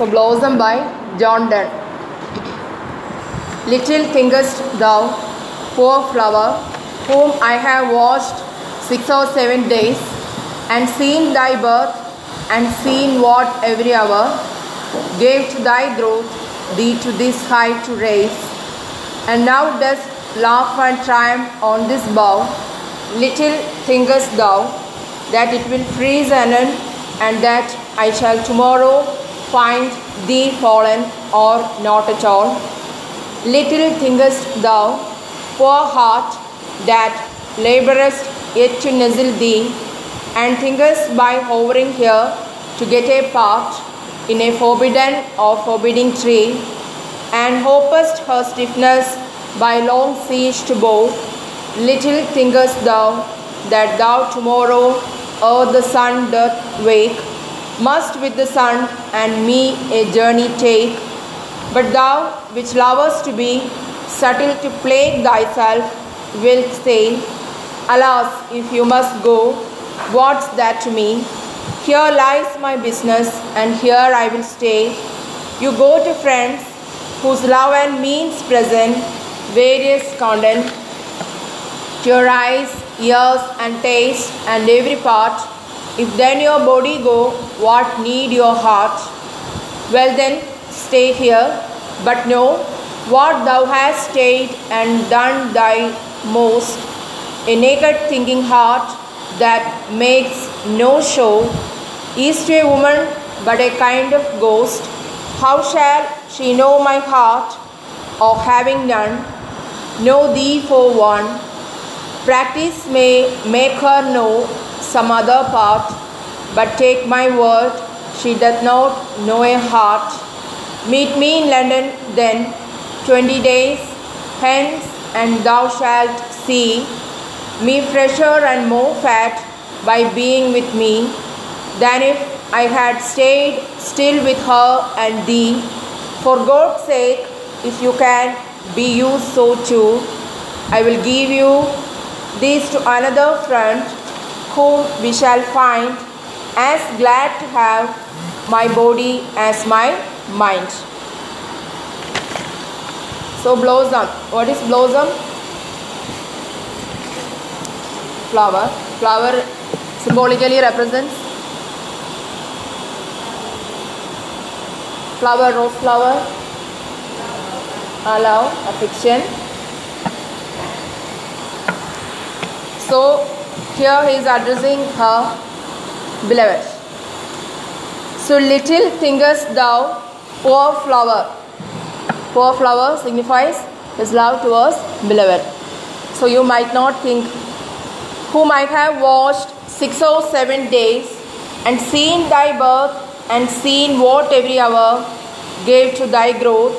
So, Blossom by John Donne. Little thinkest thou, poor flower, whom I have watched six or seven days, and seen thy birth, and seen what every hour gave to thy growth thee to this height to raise, and now dost laugh and triumph on this bough. Little thinkest thou that it will freeze anon, and that I shall tomorrow find thee fallen or not at all. Little thinkest thou, poor heart, that labourest yet to nuzzle thee, and thinkest by hovering here to get a part in a forbidden or forbidding tree, and hopest her stiffness by long siege to bow. Little thinkest thou that thou tomorrow, ere the sun doth wake, must with the sun and me a journey take. But thou, which lovest to be subtle to plague thyself, wilt say, Alas, if you must go, what's that to me? Here lies my business, and here I will stay. You go to friends whose love and means present various content to your eyes, ears, and taste, and every part. If then your body go, what need your heart? Well then, stay here, but know what thou hast stayed and done thy most. A naked thinking heart that makes no show is to a woman but a kind of ghost. How shall she know my heart, or having none, know thee for one? Practice may make her know some other part, but take my word, she doth not know a heart. Meet me in London then, twenty days hence, and thou shalt see me fresher and more fat by being with me than if I had stayed still with her and thee. For God's sake, if you can, be you so too. I will give you these to another friend whom we shall find as glad to have my body as my mind. So, blossom. What is blossom? Flower. Flower symbolically represents flower, rose flower, allow, affection. So here he is addressing her beloved. So little thinkest thou, poor flower. Poor flower signifies his love towards beloved. So you might not think who might have watched six or seven days and seen thy birth and seen what every hour gave to thy growth,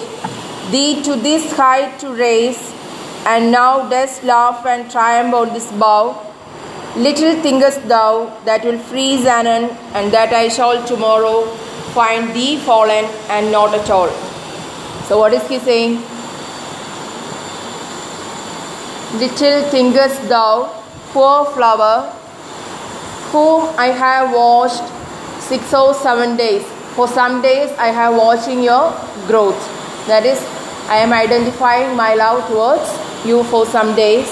thee to this height to raise, and now dost laugh and triumph on this bough. Little thinkest thou that will freeze anon, and that I shall tomorrow find thee fallen and not at all. So, what is he saying? Little thinkest thou, poor flower, whom I have watched six or seven days. For some days I have watching your growth. That is, I am identifying my love towards you for some days.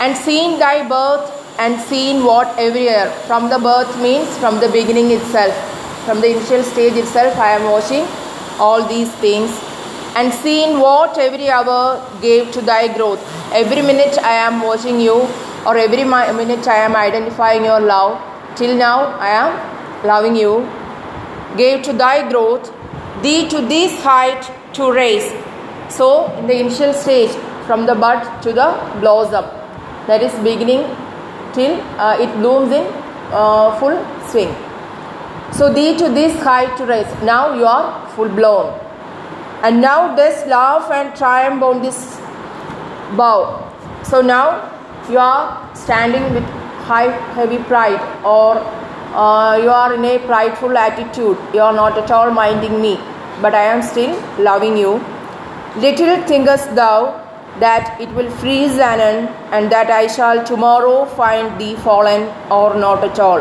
And seeing thy birth and seen what every year. From the birth means from the beginning itself. From the initial stage itself I am watching all these things. And seen what every hour gave to thy growth. Every minute I am watching you or every minute I am identifying your love. Till now I am loving you, gave to thy growth, thee to this height to raise. So, in the initial stage, from the bud to the blossom, that is beginning till uh, it blooms in uh, full swing. So, thee to this height to raise. Now you are full blown. And now dost laugh and triumph on this bough. So, now you are standing with high, heavy pride or uh, you are in a prideful attitude. You are not at all minding me, but I am still loving you. Little thinkest thou that it will freeze anon, and that I shall tomorrow find thee fallen or not at all.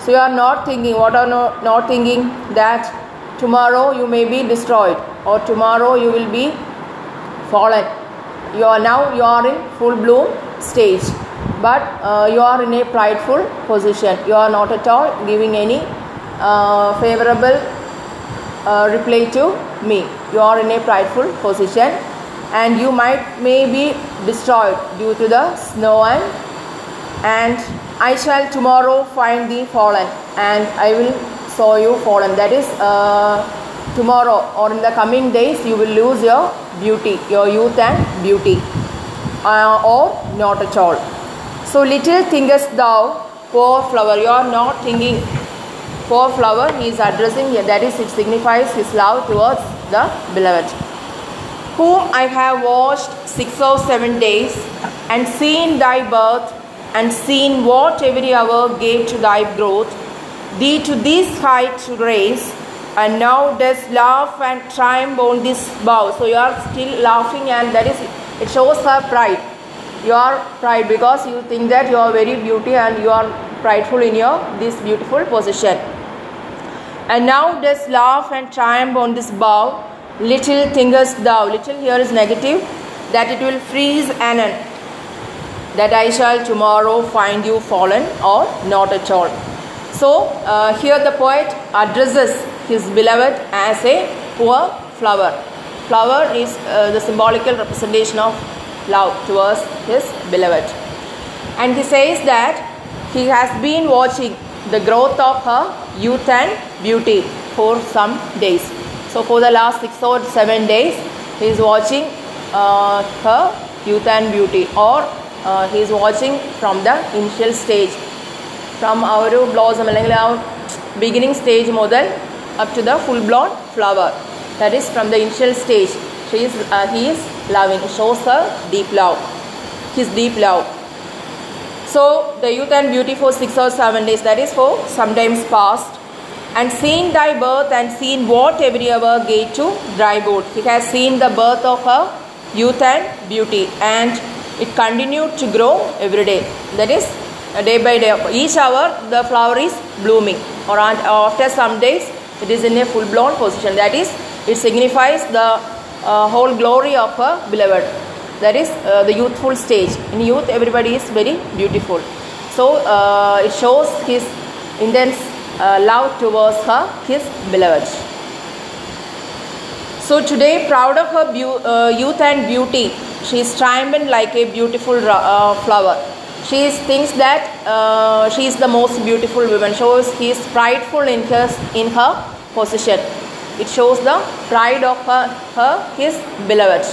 So you are not thinking, what are not, not thinking? That tomorrow you may be destroyed or tomorrow you will be fallen. You are now you are in full bloom stage but uh, you are in a prideful position. You are not at all giving any uh, favorable uh, reply to me. You are in a prideful position and you might may be destroyed due to the snow and and I shall tomorrow find thee fallen and I will saw you fallen. That is uh, tomorrow or in the coming days you will lose your beauty your youth and beauty uh, or not at all. So little thinkest thou poor flower you are not thinking. Poor flower he is addressing here that is it signifies his love towards the beloved whom I have watched six or seven days and seen thy birth and seen what every hour gave to thy growth thee to this height to raise and now does laugh and triumph on this bough so you are still laughing and that is it shows her pride. Your pride because you think that you are very beauty and you are prideful in your this beautiful position. And now does laugh and triumph on this bough little thinkest thou little here is negative that it will freeze anon that I shall tomorrow find you fallen or not at all so uh, here the poet addresses his beloved as a poor flower. Flower is uh, the symbolical representation of love towards his beloved. And he says that he has been watching the growth of her youth and beauty for some days. So for the last six or seven days, he is watching uh, her youth and beauty or uh, he is watching from the initial stage from ആ ഒരു blossom അല്ലെങ്കിൽ ആ beginning stage മുതൽ up to the full blown flower that is from the initial stage she is he is loving shows Har deep love his deep love So the youth and beauty for six or seven days, that is for sometimes past, and seen thy birth and seen what every hour gave to dry boat. He has seen the birth of her youth and beauty, and it continued to grow every day. That is day by day. Each hour the flower is blooming, or after some days it is in a full blown position. That is, it signifies the uh, whole glory of her beloved that is uh, the youthful stage in youth everybody is very beautiful so uh, it shows his intense uh, love towards her his beloved. So today proud of her beau- uh, youth and beauty she is triumphant like a beautiful uh, flower. She is, thinks that uh, she is the most beautiful woman shows he is prideful in her in her position. It shows the pride of her, her his beloved.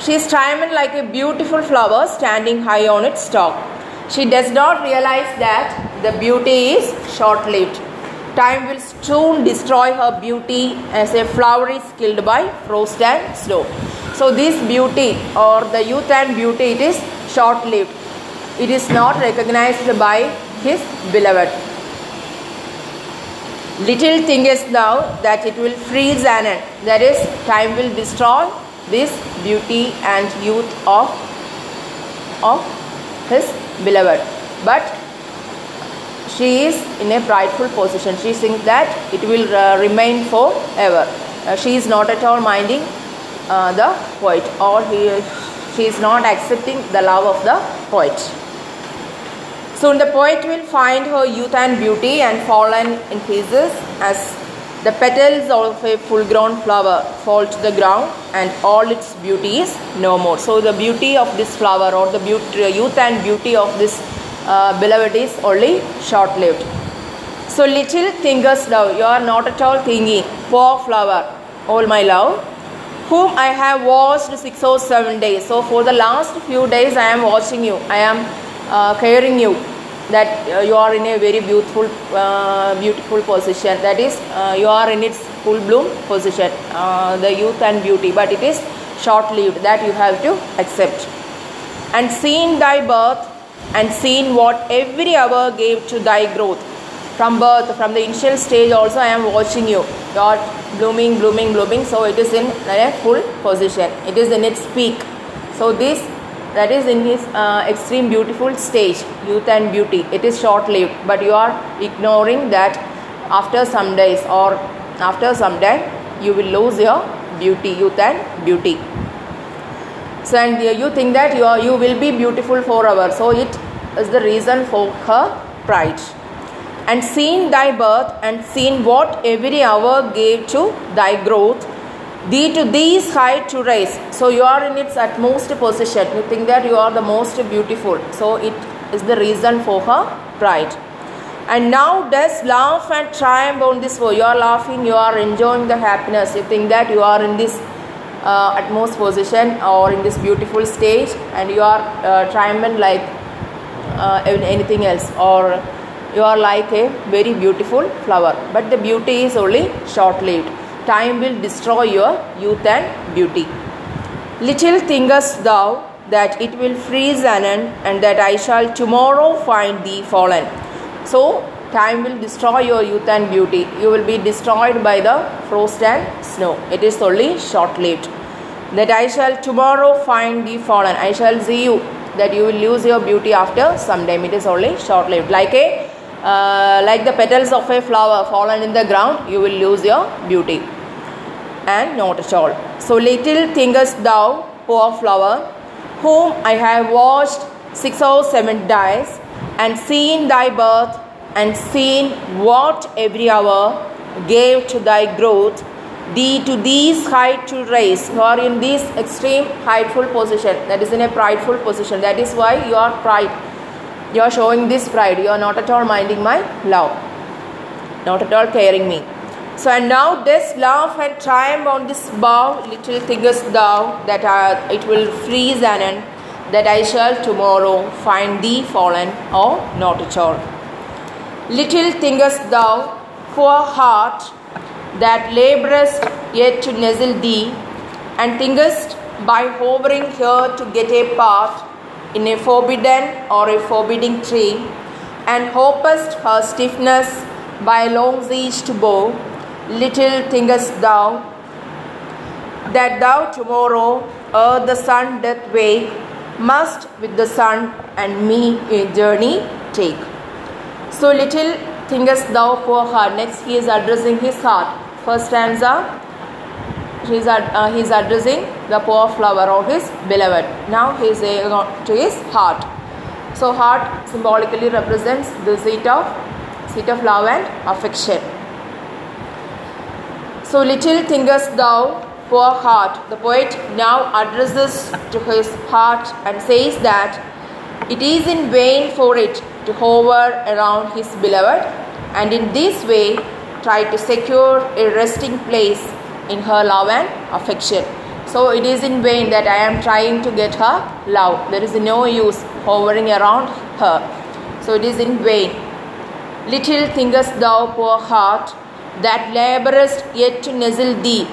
She is triumphant like a beautiful flower standing high on its stalk. She does not realize that the beauty is short lived. Time will soon destroy her beauty as a flower is killed by frost and snow. So, this beauty or the youth and beauty, it is short lived. It is not recognized by his beloved. Little thinkest thou that it will freeze and end. That is, time will destroy this beauty and youth of, of his beloved. But she is in a prideful position. She thinks that it will uh, remain forever. Uh, she is not at all minding uh, the poet, or he, she is not accepting the love of the poet. Soon the poet will find her youth and beauty and fallen in pieces as the petals of a full grown flower fall to the ground and all its beauty is no more. So, the beauty of this flower or the beauty, youth and beauty of this uh, beloved is only short lived. So, little thinkest thou, you are not at all thinking, poor flower, all my love, whom I have watched six or seven days. So, for the last few days, I am watching you, I am uh, caring you that uh, you are in a very beautiful uh, beautiful position. That is uh, you are in its full bloom position uh, the youth and beauty but it is short lived that you have to accept. And seen thy birth and seen what every hour gave to thy growth. From birth from the initial stage also i am watching you. You are blooming blooming blooming so it is in a full position. It is in its peak. So this that is in his uh, extreme beautiful stage youth and beauty it is short lived but you are ignoring that after some days or after some time you will lose your beauty, youth and beauty. So and you think that you are, you will be beautiful forever. So it is the reason for her pride. And seen thy birth and seen what every hour gave to thy growth, thee to these height to raise. So you are in its utmost position. You think that you are the most beautiful. So it is the reason for her pride. And now does laugh and triumph on this woe. You are laughing, you are enjoying the happiness. You think that you are in this uh, utmost position or in this beautiful stage and you are uh, triumphant like uh, anything else or you are like a very beautiful flower but the beauty is only short lived time will destroy your youth and beauty little thinkest thou that it will freeze anon and that i shall tomorrow find thee fallen so time will destroy your youth and beauty you will be destroyed by the frost and snow it is only short lived that I shall tomorrow find thee fallen. I shall see you that you will lose your beauty after some time. It is only short lived. Like a uh, like the petals of a flower fallen in the ground, you will lose your beauty. And not at all. So little thinkest thou, poor flower, whom I have watched six or seven days, and seen thy birth, and seen what every hour gave to thy growth. Thee to these height to raise you are in this extreme heightful position. That is in a prideful position. That is why you are pride. You are showing this pride. You are not at all minding my love. Not at all caring me so and now this laugh and triumph on this bough little thinkest thou that I, it will freeze anon that I shall tomorrow find thee fallen or not at all. Little thinkest thou poor heart that labourest yet to nuzzle thee, and thinkest by hovering here to get a part in a forbidden or a forbidding tree, and hopest her stiffness by long siege to bow, little thinkest thou that thou tomorrow, ere the sun doth wake, must with the sun and me a journey take. So little thinkest thou, poor heart. Next, he is addressing his heart first stanza he is, uh, he is addressing the poor flower of his beloved now he is uh, to his heart so heart symbolically represents the seat of seat of love and affection so little thinkest thou poor heart the poet now addresses to his heart and says that it is in vain for it to hover around his beloved and in this way try to secure a resting place in her love and affection. So it is in vain that I am trying to get her love. There is no use hovering around her. So it is in vain. Little thinkest thou, poor heart, that labourest yet to nuzzle thee.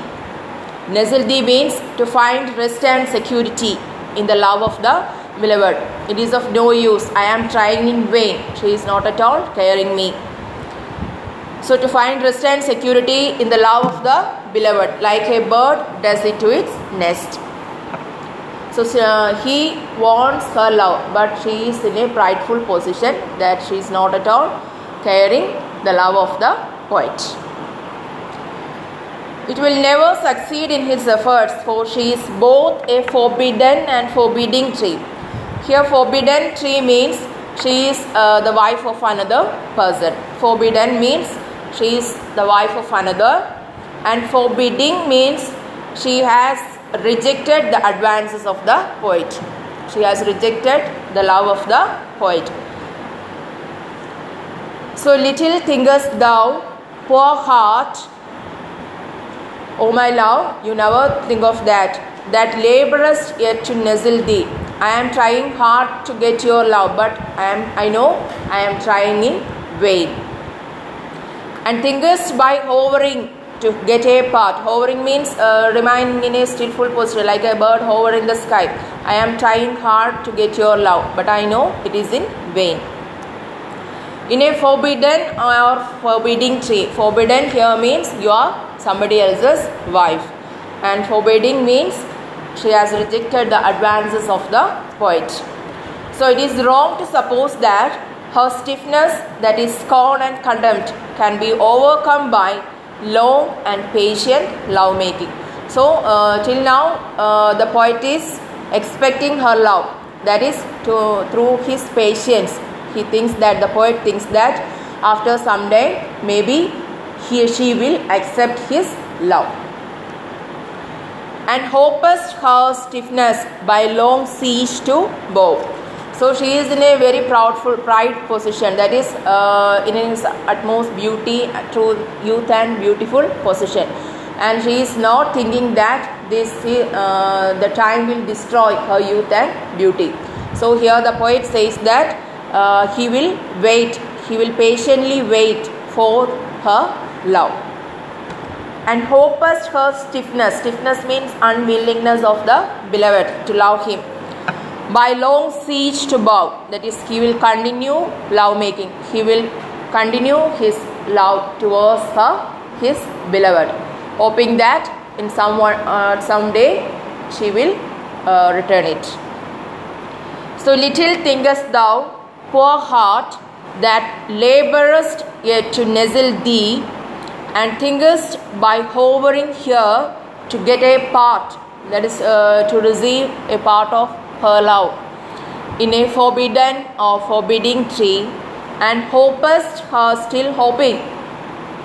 Nuzzle thee means to find rest and security in the love of the beloved. It is of no use. I am trying in vain. She is not at all caring me. So to find rest and security in the love of the beloved, like a bird does it to its nest. So uh, he wants her love, but she is in a prideful position that she is not at all caring the love of the poet. It will never succeed in his efforts, for she is both a forbidden and forbidding tree. Here, forbidden tree means she is uh, the wife of another person. Forbidden means she is the wife of another and forbidding means she has rejected the advances of the poet she has rejected the love of the poet so little thinkest thou poor heart O my love, you never think of that. That laborest yet to nuzzle thee. I am trying hard to get your love, but I am I know I am trying in vain and thinkest by hovering to get a part. Hovering means uh, remaining in a stillful posture like a bird hovering in the sky. I am trying hard to get your love, but I know it is in vain. In a forbidden or forbidding tree, forbidden here means you are somebody else's wife, and forbidding means she has rejected the advances of the poet. So it is wrong to suppose that Her stiffness, that is scorn and contempt, can be overcome by long and patient lovemaking. So, uh, till now, uh, the poet is expecting her love. That is to through his patience. He thinks that the poet thinks that after some day, maybe he she will accept his love and hopest her stiffness by long siege to bow. So she is in a very proudful pride position that is uh, in his utmost beauty, true youth and beautiful position. And she is not thinking that this uh, the time will destroy her youth and beauty. So here the poet says that uh, he will wait, he will patiently wait for her love and hope hopest her stiffness. Stiffness means unwillingness of the beloved to love him. By long siege to bow, that is, he will continue love making. He will continue his love towards her, his beloved, hoping that in some uh, someday she will uh, return it. So little thinkest thou, poor heart, that labourest yet to nestle thee and thinkest by hovering here to get a part, that is, uh, to receive a part of her love in a forbidden or forbidding tree, and hopest her still hoping.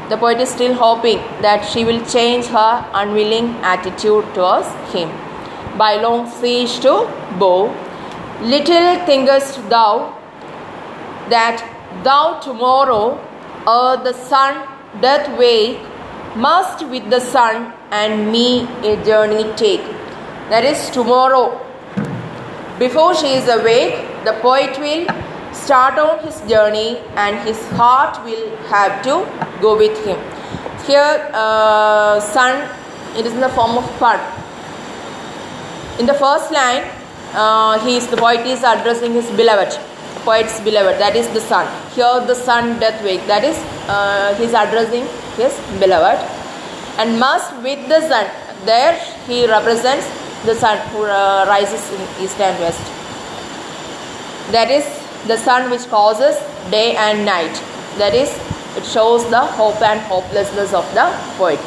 The poet is still hoping that she will change her unwilling attitude towards him by long siege to bow. Little thinkest thou that thou tomorrow, ere the sun doth wake, must with the sun and me a journey take. That is tomorrow. Before she is awake, the poet will start on his journey and his heart will have to go with him. Here, uh, sun, it is in the form of fun. In the first line, uh, he is, the poet is addressing his beloved poet's beloved, that is the sun. Here the sun doth wake, that is uh, he is addressing his beloved. And must with the sun, there he represents the sun who uh, rises in east and west. That is the sun which causes day and night. That is, it shows the hope and hopelessness of the poet.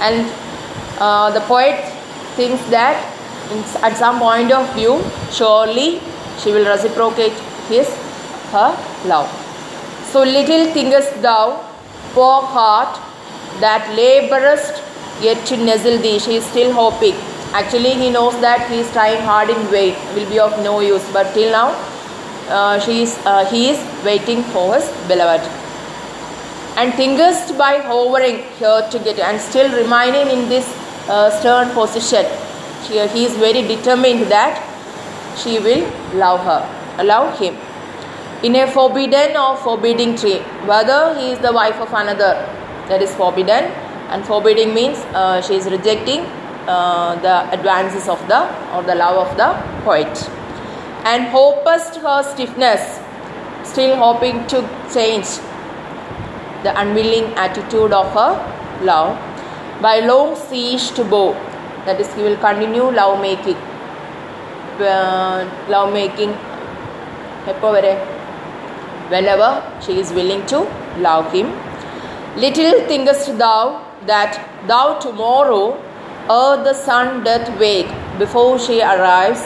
And uh, the poet thinks that at some point of view, surely she will reciprocate his her love. So little thinkest thou, poor heart, that laborest yet to nestle thee. She is still hoping. Actually, he knows that he is trying hard in vain, will be of no use. But till now, uh, she is, uh, he is waiting for his beloved. And thinkest by hovering here to get, and still remaining in this uh, stern position. She, he is very determined that she will love her, allow him. In a forbidden or forbidding tree whether he is the wife of another that is forbidden. And forbidding means uh, she is rejecting uh, the advances of the or the love of the poet. And hopest her stiffness still hoping to change the unwilling attitude of her love. By long siege to bow that is he will continue love making uh, love making എപ്പോൾ വരെ whenever she is willing to love him. Little thinkest thou that thou tomorrow, ere the sun doth wake, before she arrives,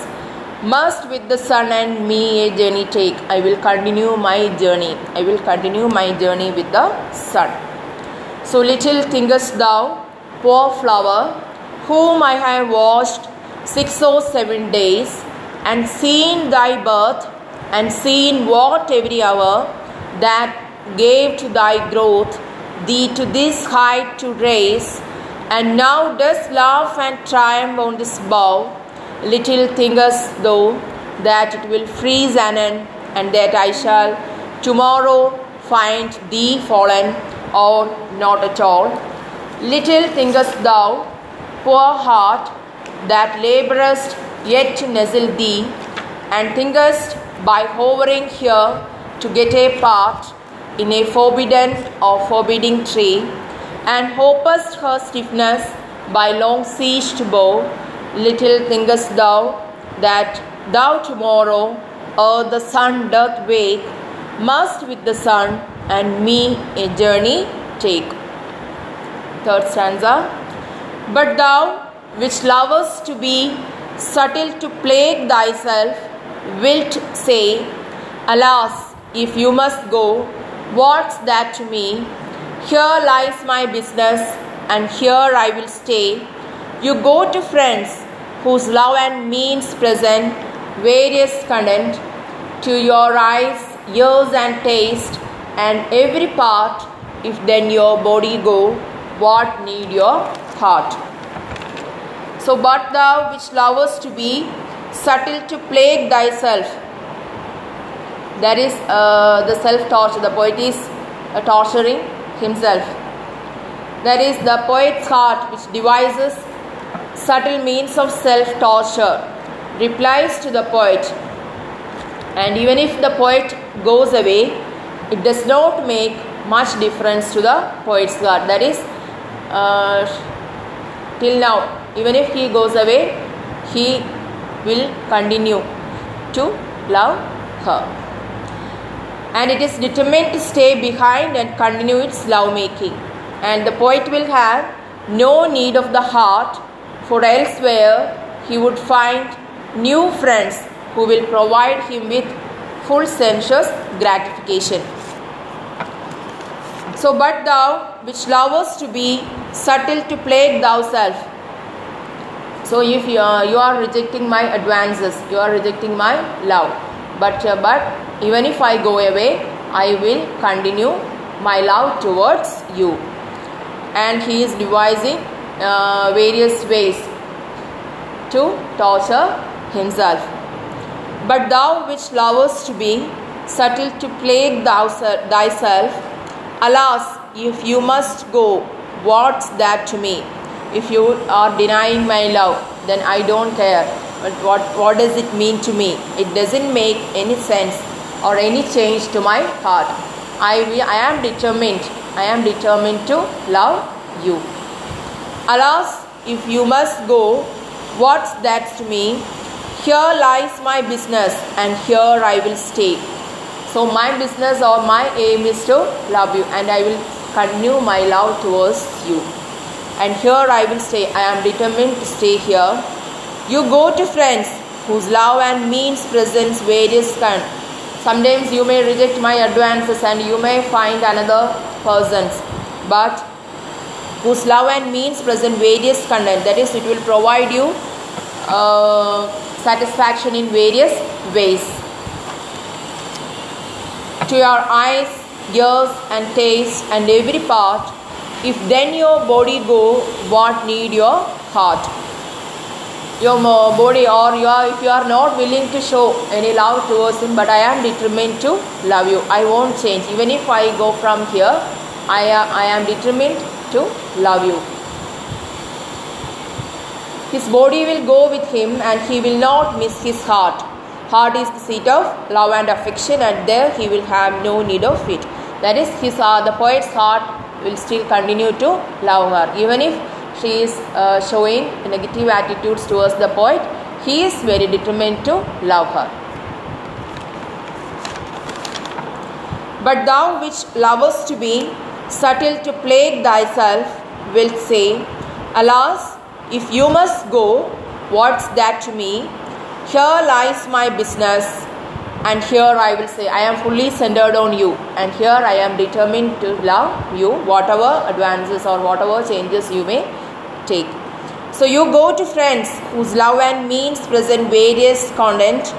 must with the sun and me a journey take. I will continue my journey. I will continue my journey with the sun. So little thinkest thou, poor flower, whom I have watched six or seven days, and seen thy birth and seen what every hour that gave to thy growth thee to this height to raise, and now dost laugh and triumph on this bough. Little thinkest thou that it will freeze anon, and that I shall tomorrow find thee fallen, or not at all. Little thinkest thou, poor heart, that labourest yet to nestle thee, and thinkest by hovering here to get a part in a forbidden or forbidding tree, and hopest her stiffness by long siege bow, little thinkest thou that thou tomorrow, ere the sun doth wake, must with the sun and me a journey take. Third stanza. But thou, which lovest to be subtle to plague thyself, wilt say, Alas, if you must go, what's that to me? Here lies my business, and here I will stay. You go to friends whose love and means present various content to your eyes, ears, and taste, and every part. If then your body go, what need your heart? So, but thou which lovest to be subtle to plague thyself. That is uh, the self torture. The poet is uh, torturing himself. That is the poet's heart which devises subtle means of self torture, replies to the poet. And even if the poet goes away, it does not make much difference to the poet's heart. That is, uh, till now, even if he goes away, he will continue to love her. And it is determined to stay behind and continue its love making. And the poet will have no need of the heart, for elsewhere he would find new friends who will provide him with full sensuous gratification. So, but thou, which lovest to be subtle to plague thyself. So, if you are, you are rejecting my advances, you are rejecting my love. But, uh, but even if I go away, I will continue my love towards you. And he is devising uh, various ways to torture himself. But thou which lovest to be subtle to plague thou, thyself, alas, if you must go, what's that to me? If you are denying my love, then I don't care. But what, what does it mean to me? It doesn't make any sense or any change to my heart. I, I am determined. I am determined to love you. Alas, if you must go, what's that to me? Here lies my business, and here I will stay. So, my business or my aim is to love you, and I will continue my love towards you. And here I will stay. I am determined to stay here. You go to friends whose love and means presents various kind. Sometimes you may reject my advances and you may find another person's, but whose love and means present various content. That is, it will provide you uh, satisfaction in various ways. To your eyes, ears, and taste, and every part. If then your body go, what need your heart? Your body, or you are, if you are not willing to show any love towards him, but I am determined to love you. I won't change. Even if I go from here, I am, I am determined to love you. His body will go with him and he will not miss his heart. Heart is the seat of love and affection, and there he will have no need of it. That is, his uh, the poet's heart will still continue to love her. Even if she is uh, showing negative attitudes towards the poet, he is very determined to love her. But thou which lovest to be subtle to plague thyself, wilt say, Alas, if you must go, what's that to me? Here lies my business, and here I will say, I am fully centered on you, and here I am determined to love you, whatever advances or whatever changes you may take. So you go to friends whose love and means present various content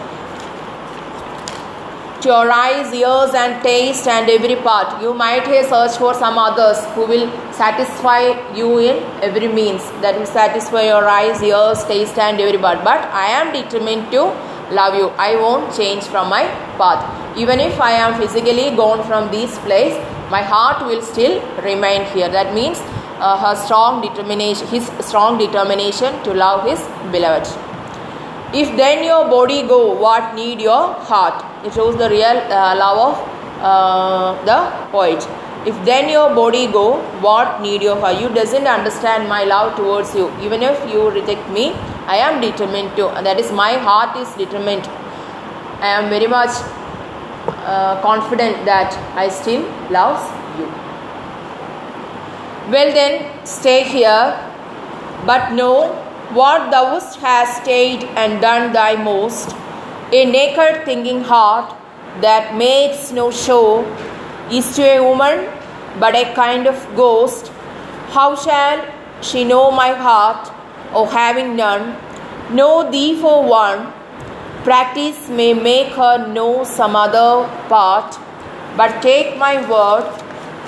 to your eyes, ears, and taste, and every part. You might have searched for some others who will satisfy you in every means. That will satisfy your eyes, ears, taste, and every part. But I am determined to love you. I won't change from my path. Even if I am physically gone from this place, my heart will still remain here. That means uh, her strong determination, his strong determination to love his beloved. If then your body go, what need your heart? It shows the real uh, love of uh, the poet. If then your body go, what need you heart? You doesn't understand my love towards you. Even if you reject me, I am determined to. That is, my heart is determined. I am very much uh, confident that I still loves you. Well then, stay here, but know what thou hast stayed and done thy most. A naked thinking heart that makes no show is to a woman but a kind of ghost. How shall she know my heart, or having none? Know thee for one. Practice may make her know some other part, but take my word,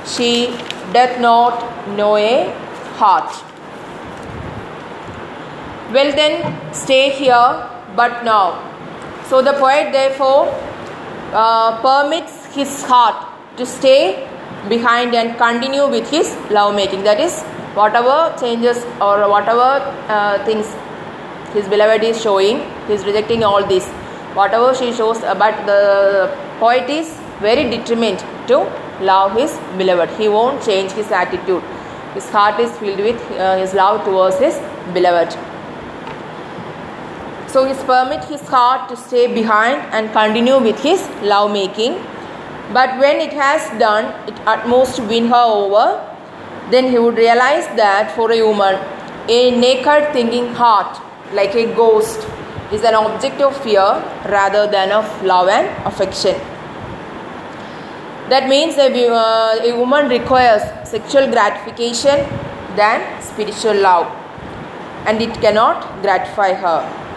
she doth not know a heart. Well, then, stay here, but now. So, the poet therefore uh, permits his heart to stay behind and continue with his love making. That is, whatever changes or whatever uh, things his beloved is showing, he is rejecting all this. Whatever she shows, uh, but the poet is very determined to love his beloved. He won't change his attitude. His heart is filled with uh, his love towards his beloved. So, he permit his heart to stay behind and continue with his love making but when it has done it at most to win her over, then he would realize that for a woman, a naked thinking heart, like a ghost, is an object of fear rather than of love and affection. That means a, uh, a woman requires sexual gratification than spiritual love, and it cannot gratify her.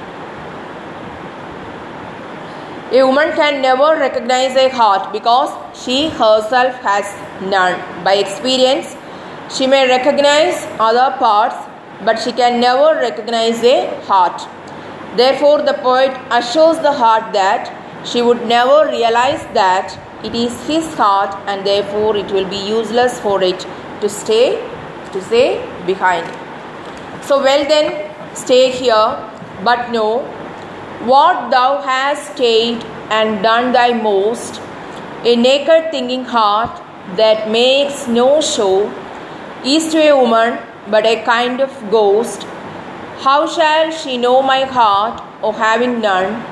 A woman can never recognize a heart because she herself has none. By experience, she may recognize other parts, but she can never recognize a heart. Therefore, the poet assures the heart that she would never realize that it is his heart and therefore it will be useless for it to stay to stay behind. So well then stay here, but know what thou hast stayed and done thy most, a naked thinking heart that makes no show, is to a woman but a kind of ghost. How shall she know my heart, or having none,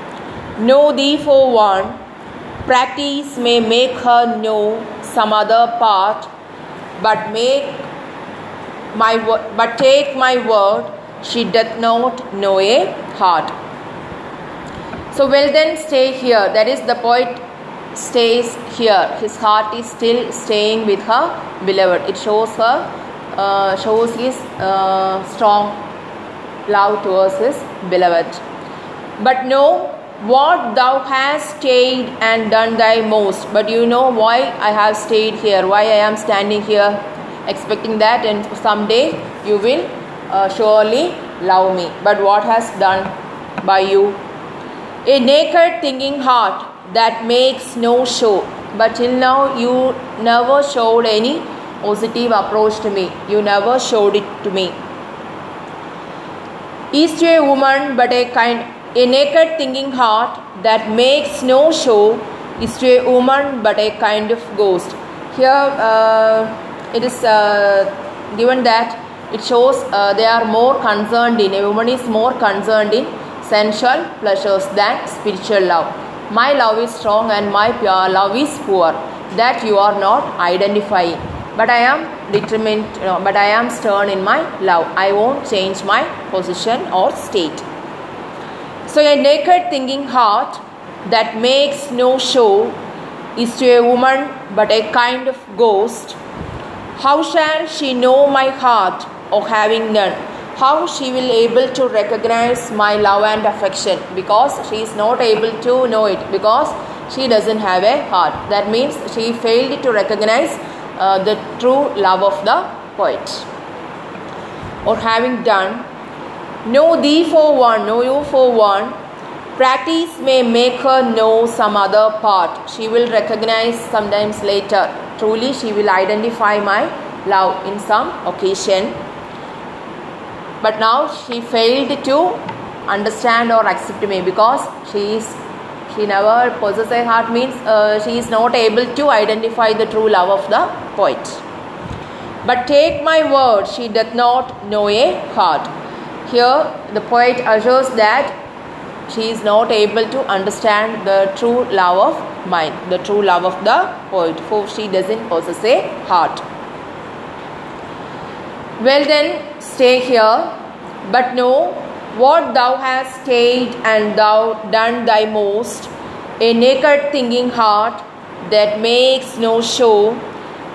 know thee for one? Practice may make her know some other part, but make my but take my word, she doth not know a heart. So, well, then stay here. That is, the poet stays here. His heart is still staying with her beloved. It shows her, uh, shows his uh, strong love towards his beloved. But know what thou hast stayed and done thy most. But you know why I have stayed here, why I am standing here, expecting that, and someday you will uh, surely love me. But what has done by you a naked thinking heart that makes no show. But till now, you never showed any positive approach to me. You never showed it to me. Is to a woman but a kind, a naked thinking heart that makes no show is to a woman but a kind of ghost. Here, uh, it is uh, given that it shows uh, they are more concerned in a woman is more concerned in sensual pleasures than spiritual love. My love is strong and my pure love is poor. That you are not identifying. But I am determined, know, but I am stern in my love. I won't change my position or state. So, a naked thinking heart that makes no show is to a woman but a kind of ghost. How shall she know my heart or having none? How she will able to recognize my love and affection because she is not able to know it because she doesn't have a heart. That means she failed to recognize uh, the true love of the poet. Or having done know thee for one know you for one. Practice may make her know some other part. She will recognize sometimes later. Truly she will identify my love in some occasion but now she failed to understand or accept me because she is she never possesses a heart means uh, she is not able to identify the true love of the poet but take my word she doth not know a heart here the poet assures that she is not able to understand the true love of mine the true love of the poet, for she doesn't possess a heart. Well, then, stay here, but know what thou hast stayed and thou done thy most, a naked thinking heart that makes no show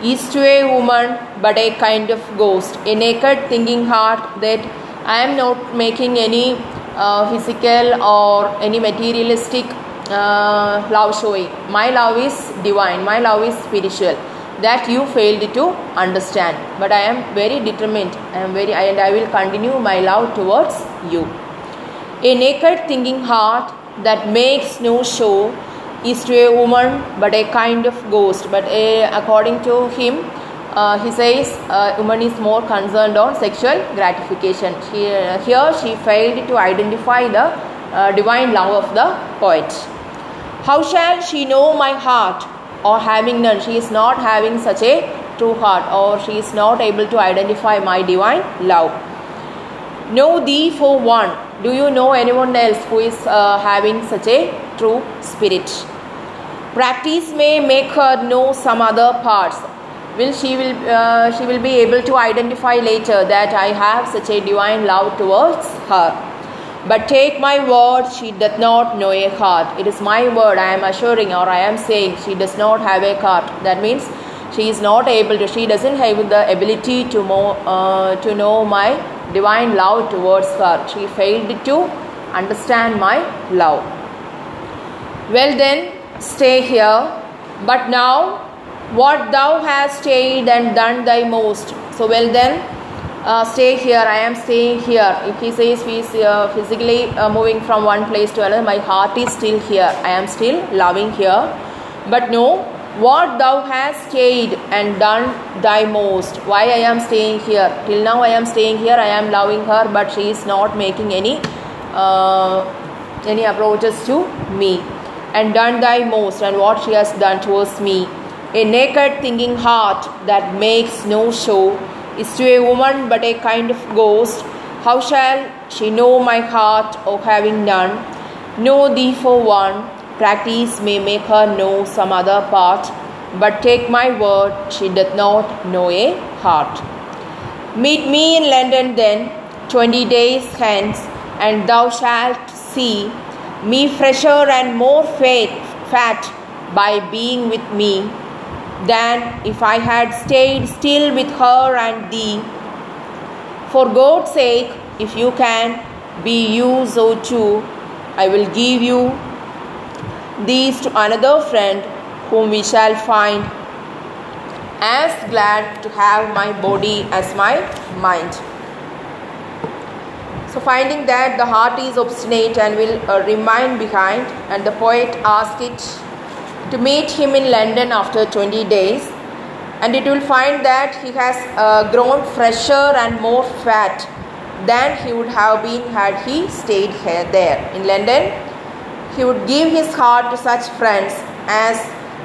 is to a woman but a kind of ghost. A naked thinking heart that I am not making any uh, physical or any materialistic uh, love showing. My love is divine, my love is spiritual. That you failed to understand. But I am very determined. I am very and I will continue my love towards you. A naked thinking heart that makes no show is to a woman but a kind of ghost. But a, according to him, uh, he says uh, woman is more concerned on sexual gratification. She, uh, here she failed to identify the uh, divine love of the poet. How shall she know my heart or having none? She is not having such a true heart or she is not able to identify my divine love. Know thee for one. Do you know anyone else who is uh, having such a true spirit? Practice may make her know some other parts. Will she will uh, she will be able to identify later that I have such a divine love towards her. But take my word, she doth not know a heart. It is my word I am assuring or I am saying she does not have a heart. That means she is not able to, she doesn't have the ability to, mo, uh, to know my divine love towards her. She failed to understand my love. Well, then, stay here. But now, what thou hast stayed and done thy most. So, well, then, uh, stay here. I am staying here. If he says he is uh, physically uh, moving from one place to another, my heart is still here. I am still loving here. But no, what thou hast stayed and done thy most. Why I am staying here? Till now I am staying here. I am loving her, but she is not making any uh, any approaches to me. And done thy most, and what she has done towards me. A naked thinking heart that makes no show is to a woman but a kind of ghost. How shall she know my heart, or having none? Know thee for one. Practice may make her know some other part, but take my word, she doth not know a heart. Meet me in London then, twenty days hence, and thou shalt see me fresher and more fat, fat by being with me than if I had stayed still with her and thee. For God's sake, if you can, be you so too. I will give you these to another friend whom we shall find as glad to have my body as my mind. So, finding that the heart is obstinate and will uh, remain behind, and the poet asks it to meet him in London after 20 days, and it will find that he has uh, grown fresher and more fat than he would have been had he stayed here there in London. He would give his heart to such friends as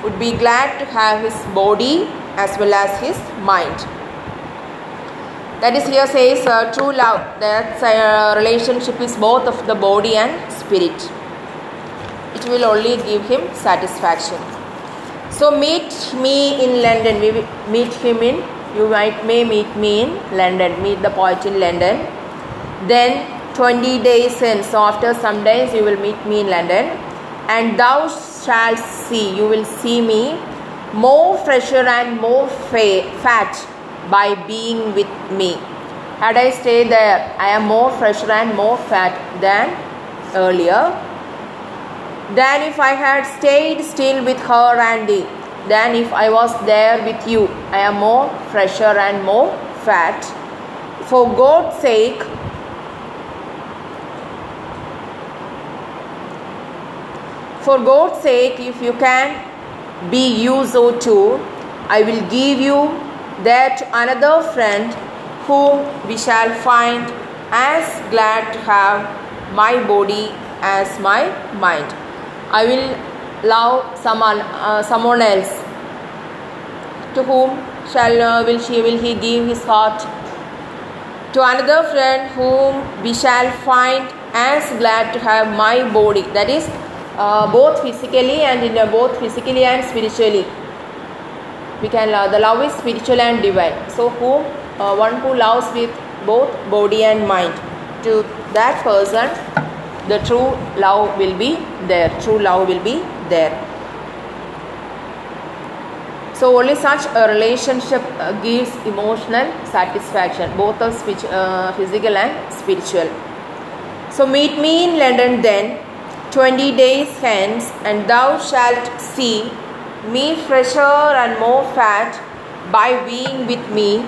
would be glad to have his body as well as his mind. That is, here says uh, true love, that uh, relationship is both of the body and spirit. It will only give him satisfaction. So, meet me in London. We meet him in, you might may meet me in London, meet the poet in London. Then 20 days in, so after some days you will meet me in London, and thou shalt see, you will see me more fresher and more fa- fat by being with me. Had I stayed there, I am more fresher and more fat than earlier. Than if I had stayed still with her and thee. Than if I was there with you. I am more fresher and more fat. For God's sake, For God's sake, if you can be you so too, I will give you that another friend whom we shall find as glad to have my body as my mind. I will love someone, uh, someone else. To whom shall uh, will she will he give his heart? To another friend whom we shall find as glad to have my body. That is, uh, both physically and in uh, both physically and spiritually. We can love. The love is spiritual and divine. So, who uh, one who loves with both body and mind, to that person, the true love will be there. True love will be there. So only such a relationship uh, gives emotional satisfaction, both of speech, uh, physical and spiritual. So meet me in London then, 20 days hence, and thou shalt see me fresher and more fat by being with me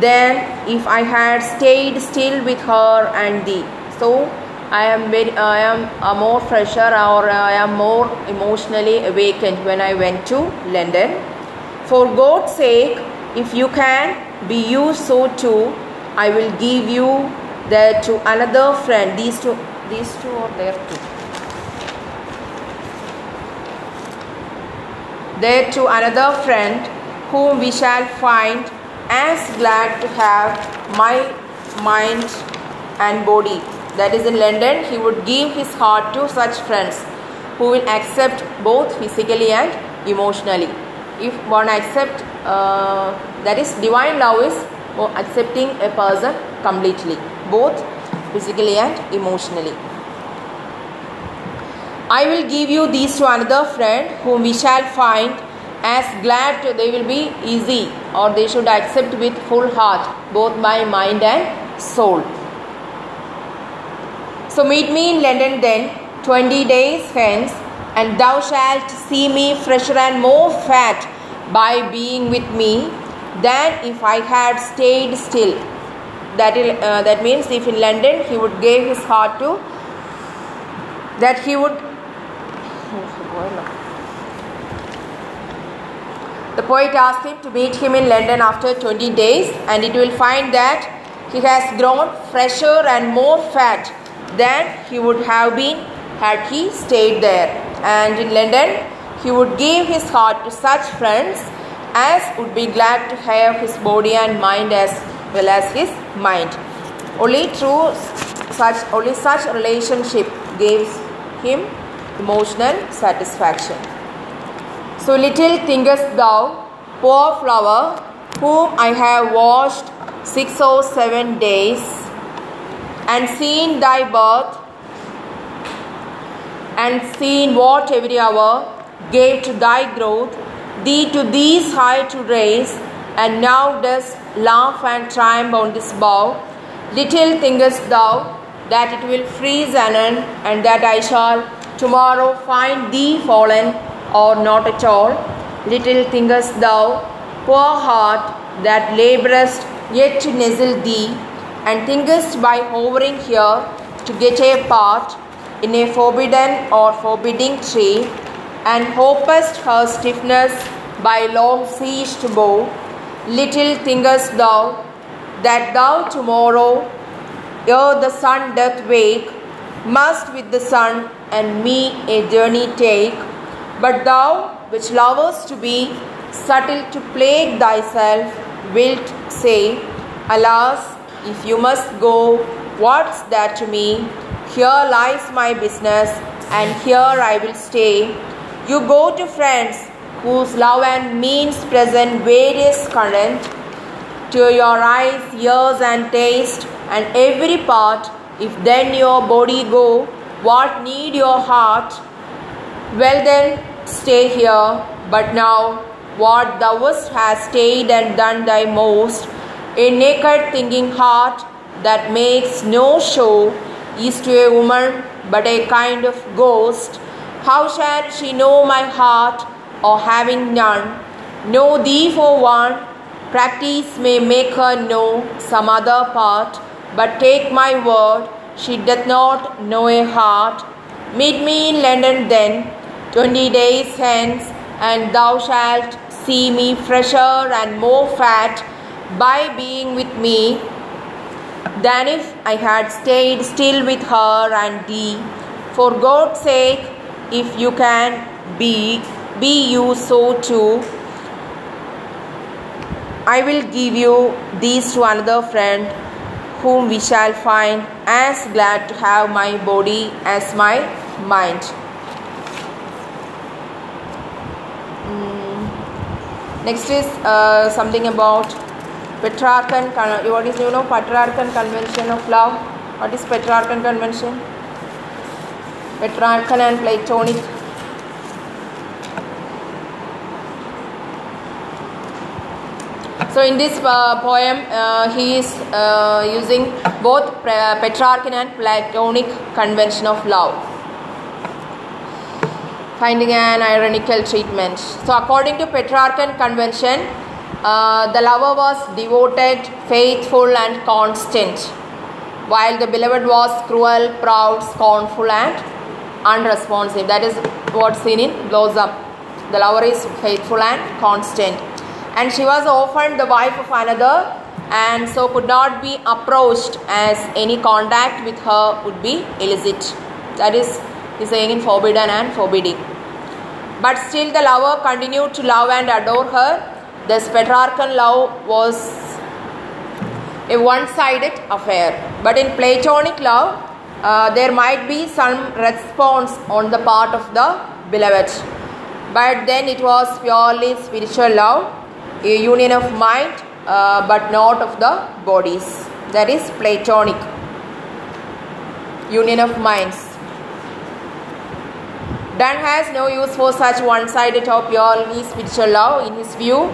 than if I had stayed still with her and thee. So I am very, I am a more fresher or I am more emotionally awakened when I went to London. For God's sake, if you can, be you so too. I will give you there to another friend. These two, these two are there too. There to another friend whom we shall find as glad to have my mind and body that is in London, he would give his heart to such friends who will accept both physically and emotionally. If one accept, uh, that is divine love is accepting a person completely, both physically and emotionally. I will give you these to another friend whom we shall find as glad to, they will be easy or they should accept with full heart both by mind and soul. So meet me in London then, 20 days hence, and thou shalt see me fresher and more fat by being with me than if I had stayed still. That, uh, that means if in London he would give his heart to, that he would. The poet asked him to meet him in London after 20 days, and it will find that he has grown fresher and more fat than he would have been had he stayed there. And in London, he would give his heart to such friends as would be glad to have his body and mind as well as his mind. Only through such only such relationship gives him emotional satisfaction. So little thinkest thou, poor flower, whom I have washed six or seven days and seen thy birth and seen what every hour gave to thy growth, thee to these high to raise, and now dost laugh and triumph on this bough. Little thinkest thou that it will freeze anon, and that I shall tomorrow find thee fallen, or not at all. Little thinkest thou, poor heart, that labourest yet to nestle thee and thinkest by hovering here to get a part in a forbidden or forbidding tree, and hopest her stiffness by long to bow, little thinkest thou that thou tomorrow, ere the sun doth wake, must with the sun and me a journey take, but thou, which lovest to be subtle to plague thyself, wilt say, Alas, if you must go, what's that to me? Here lies my business, and here I will stay. You go to friends whose love and means present various current to your eyes, ears, and taste, and every part. If then your body go, what need your heart? Well then, stay here. But now, what thou hast stayed and done thy most, a naked thinking heart that makes no show is to a woman but a kind of ghost. How shall she know my heart, or having none, know thee for one? Practice may make her know some other part, but take my word, she doth not know a heart. Meet me in London then, twenty days hence, and thou shalt see me fresher and more fat by being with me than if I had stayed still with her and thee. For God's sake, if you can be, be you so too. I will give you these to another friend whom we shall find as glad to have my body as my mind. Mm. Next is uh, something about Petrarchan. What is you know Petrarchan Convention of Love? What is Petrarchan Convention? Petrarchan and Platonic So in this uh, poem, uh, he is uh, using both Petrarchan and Platonic convention of love, finding an ironical treatment. So according to Petrarchan convention, uh, the lover was devoted, faithful, and constant, while the beloved was cruel, proud, scornful, and unresponsive. That is what's seen in Blossom. The lover is faithful and constant and she was often the wife of another and so could not be approached as any contact with her would be illicit. That is, he's saying in forbidden and forbidding. But still, the lover continued to love and adore her. This Petrarchan love was a one sided affair. But in Platonic love, uh, there might be some response on the part of the beloved. But then it was purely spiritual love a union of mind uh, but not of the bodies. That is Platonic union of minds. Donne has no use for such one sided or purely spiritual love. In his view,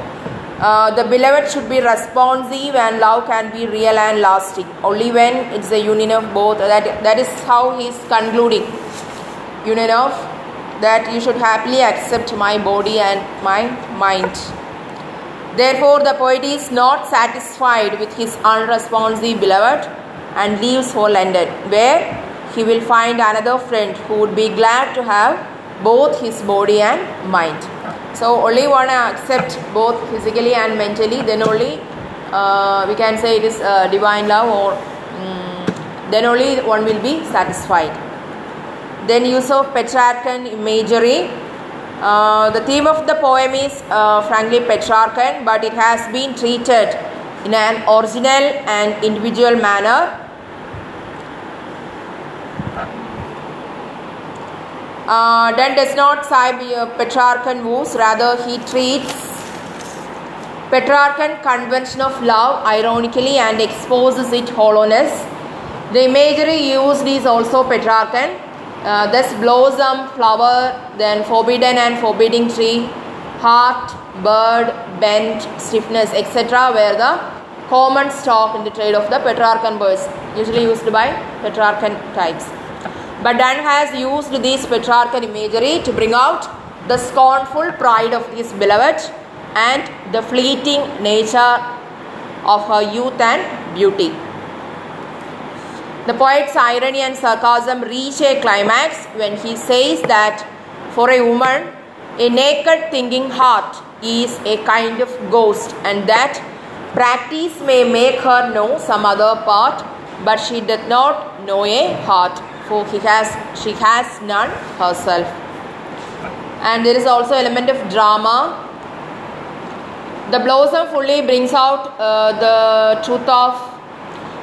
uh, the beloved should be responsive and love can be real and lasting. Only when it's a union of both. That, that is how he is concluding. Union of that you should happily accept my body and my mind. Therefore, the poet is not satisfied with his unresponsive beloved and leaves for London, where he will find another friend who would be glad to have both his body and mind. So, only one accept both physically and mentally, then only uh, we can say it is uh, divine love, or um, then only one will be satisfied. Then, use of Petrarchan imagery uh, the theme of the poem is uh, frankly Petrarchan, but it has been treated in an original and individual manner. Uh, Donne does not side uh, Petrarchan woes, rather, he treats Petrarchan convention of love ironically and exposes its hollowness. The imagery used is also Petrarchan uh, thus blossom, flower, then forbidden and forbidding tree, heart, bird, bent, stiffness, etc. were the common stock in the trade of the Petrarchan birds, usually used by Petrarchan types. But Donne has used this Petrarchan imagery to bring out the scornful pride of his beloved and the fleeting nature of her youth and beauty. The poet's irony and sarcasm reach a climax when he says that for a woman, a naked thinking heart is a kind of ghost, and that practice may make her know some other part, but she does not know a heart, for he has she has none herself. And there is also element of drama. The blossom fully brings out uh, the truth of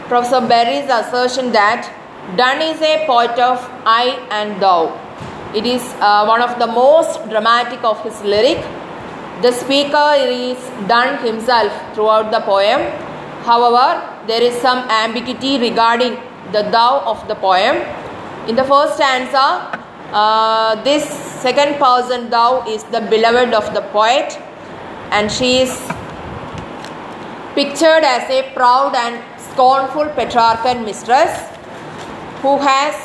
Professor Bury's assertion that Donne is a poet of I and thou. It is uh, one of the most dramatic of his lyric. The speaker is Donne himself throughout the poem. However, there is some ambiguity regarding the thou of the poem. In the first stanza, uh, this second person thou is the beloved of the poet and she is pictured as a proud and scornful Petrarchan mistress who has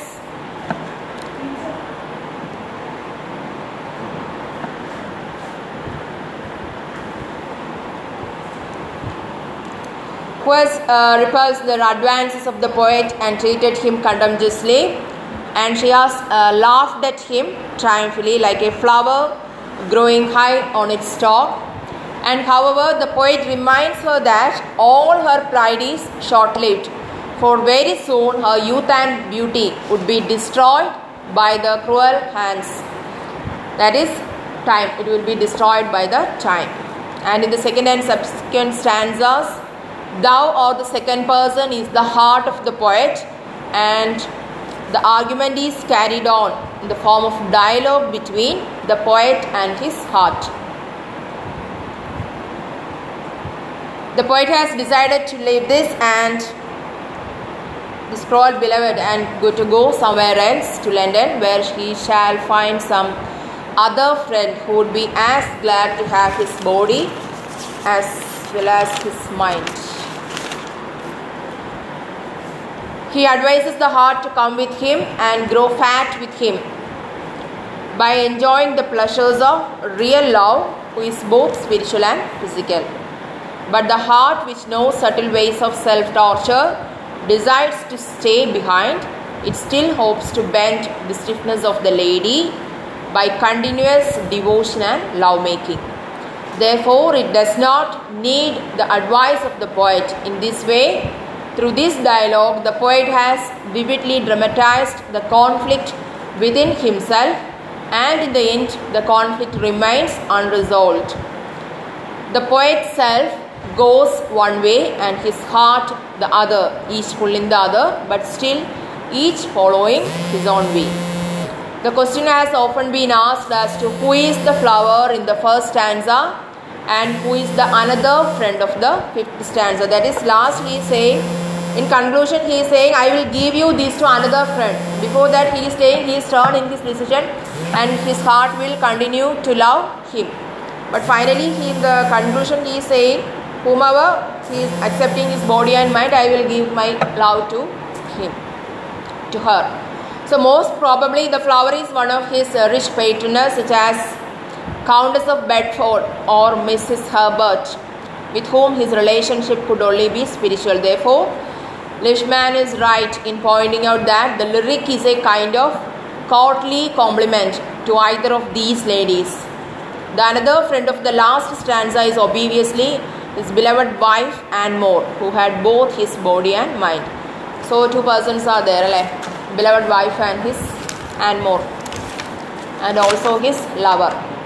who has uh, repulsed the advances of the poet and treated him contemptuously and she has uh, laughed at him triumphantly like a flower growing high on its stalk and however, the poet reminds her that all her pride is short lived, for very soon her youth and beauty would be destroyed by the cruel hands. That is, time. It will be destroyed by the time. And in the second and subsequent stanzas, thou or the second person is the heart of the poet and the argument is carried on in the form of dialogue between the poet and his heart. The poet has decided to leave this and the scroll beloved and go to go somewhere else to London where he shall find some other friend who would be as glad to have his body as well as his mind. He advises the heart to come with him and grow fat with him by enjoying the pleasures of real love, who is both spiritual and physical. But the heart, which knows subtle ways of self torture, decides to stay behind. It still hopes to bend the stiffness of the lady by continuous devotion and love making. Therefore, it does not need the advice of the poet. In this way, through this dialogue, the poet has vividly dramatized the conflict within himself, and in the end, the conflict remains unresolved. The poet's self goes one way and his heart the other, each pulling the other, but still each following his own way. The question has often been asked as to who is the flower in the first stanza and who is the another friend of the fifth stanza. That is, lastly saying in conclusion, he is saying, I will give you these to another friend. Before that, he is saying he is stern in his decision and his heart will continue to love him. But finally, he, in the conclusion, he is saying, whomever he is accepting his body and mind, I will give my love to him, to her. So, most probably, the flower is one of his rich patroness, such as Countess of Bedford or Mrs. Herbert, with whom his relationship could only be spiritual. Therefore, Leishman is right in pointing out that the lyric is a kind of courtly compliment to either of these ladies. The another friend of the last stanza is obviously his beloved wife Anne More, who had both his body and mind. So two persons are there, like beloved wife and his Anne More, and also his lover.